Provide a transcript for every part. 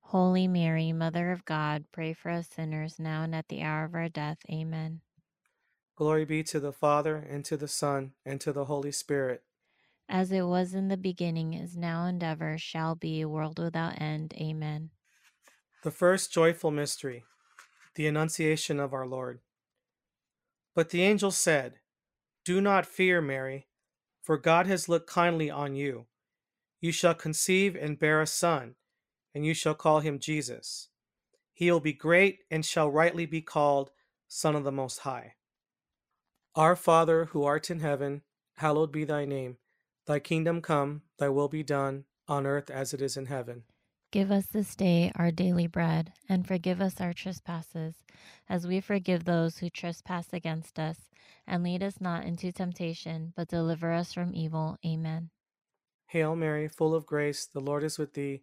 Holy Mary, Mother of God, pray for us sinners, now and at the hour of our death. Amen. Glory be to the Father, and to the Son, and to the Holy Spirit. As it was in the beginning, is now, and ever shall be, world without end. Amen. The first joyful mystery, the Annunciation of our Lord. But the angel said, Do not fear, Mary, for God has looked kindly on you. You shall conceive and bear a son, and you shall call him Jesus. He will be great and shall rightly be called Son of the Most High. Our Father, who art in heaven, hallowed be thy name. Thy kingdom come, thy will be done, on earth as it is in heaven. Give us this day our daily bread, and forgive us our trespasses, as we forgive those who trespass against us. And lead us not into temptation, but deliver us from evil. Amen. Hail Mary, full of grace, the Lord is with thee.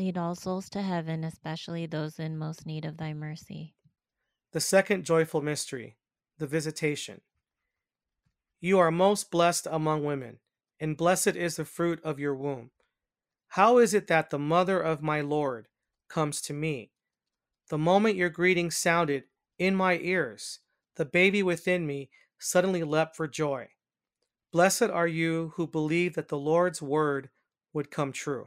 Lead all souls to heaven, especially those in most need of thy mercy. The second joyful mystery, the Visitation. You are most blessed among women, and blessed is the fruit of your womb. How is it that the mother of my Lord comes to me? The moment your greeting sounded in my ears, the baby within me suddenly leapt for joy. Blessed are you who believe that the Lord's word would come true.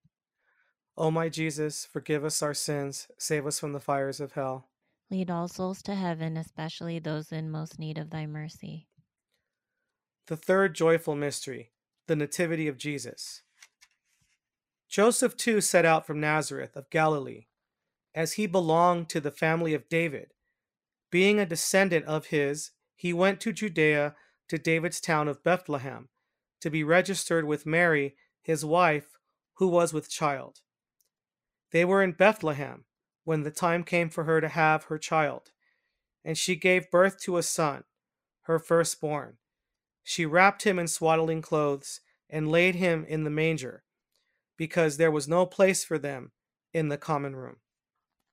O my Jesus, forgive us our sins, save us from the fires of hell. Lead all souls to heaven, especially those in most need of thy mercy. The third joyful mystery, the Nativity of Jesus. Joseph too set out from Nazareth of Galilee, as he belonged to the family of David. Being a descendant of his, he went to Judea to David's town of Bethlehem to be registered with Mary, his wife, who was with child. They were in Bethlehem when the time came for her to have her child, and she gave birth to a son, her firstborn. She wrapped him in swaddling clothes and laid him in the manger, because there was no place for them in the common room.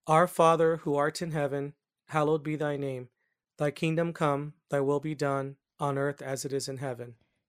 Our Father, who art in heaven, hallowed be thy name. Thy kingdom come, thy will be done, on earth as it is in heaven.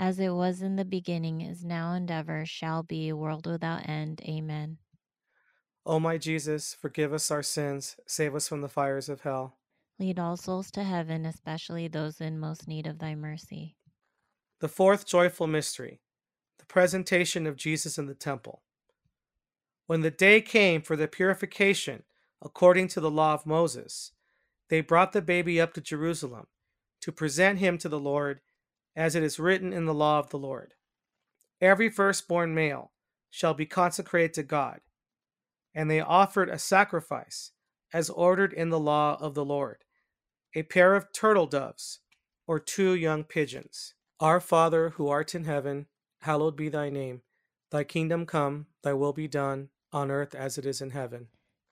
As it was in the beginning, is now, and ever shall be, world without end. Amen. O my Jesus, forgive us our sins, save us from the fires of hell. Lead all souls to heaven, especially those in most need of thy mercy. The fourth joyful mystery, the presentation of Jesus in the temple. When the day came for the purification according to the law of Moses, they brought the baby up to Jerusalem to present him to the Lord, as it is written in the law of the Lord. Every firstborn male shall be consecrated to God. And they offered a sacrifice, as ordered in the law of the Lord a pair of turtle doves or two young pigeons. Our Father, who art in heaven, hallowed be thy name. Thy kingdom come, thy will be done, on earth as it is in heaven.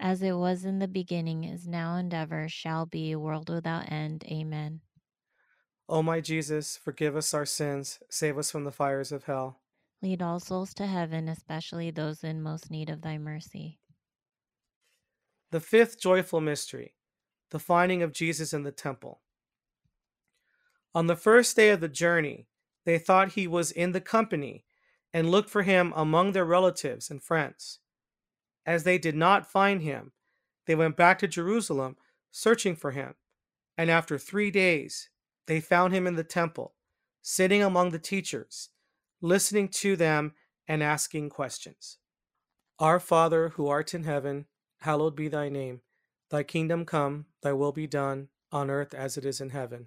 As it was in the beginning, is now, and ever shall be, world without end. Amen. O my Jesus, forgive us our sins, save us from the fires of hell. Lead all souls to heaven, especially those in most need of thy mercy. The fifth joyful mystery, the finding of Jesus in the temple. On the first day of the journey, they thought he was in the company and looked for him among their relatives and friends. As they did not find him, they went back to Jerusalem searching for him. And after three days, they found him in the temple, sitting among the teachers, listening to them and asking questions. Our Father, who art in heaven, hallowed be thy name. Thy kingdom come, thy will be done, on earth as it is in heaven.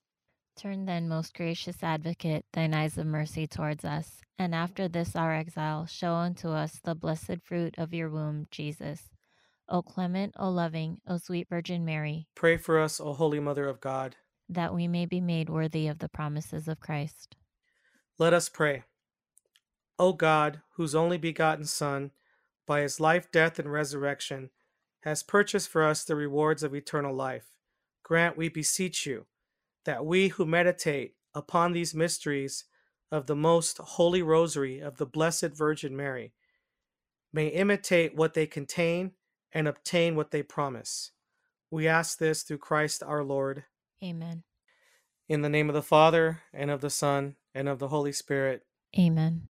Turn then, most gracious advocate, thine eyes of mercy towards us, and after this our exile, show unto us the blessed fruit of your womb, Jesus. O clement, O loving, O sweet Virgin Mary, Pray for us, O Holy Mother of God. that we may be made worthy of the promises of Christ. Let us pray. O God, whose only begotten Son, by his life, death, and resurrection, has purchased for us the rewards of eternal life, grant, we beseech you, that we who meditate upon these mysteries of the most holy rosary of the Blessed Virgin Mary may imitate what they contain and obtain what they promise. We ask this through Christ our Lord. Amen. In the name of the Father, and of the Son, and of the Holy Spirit. Amen.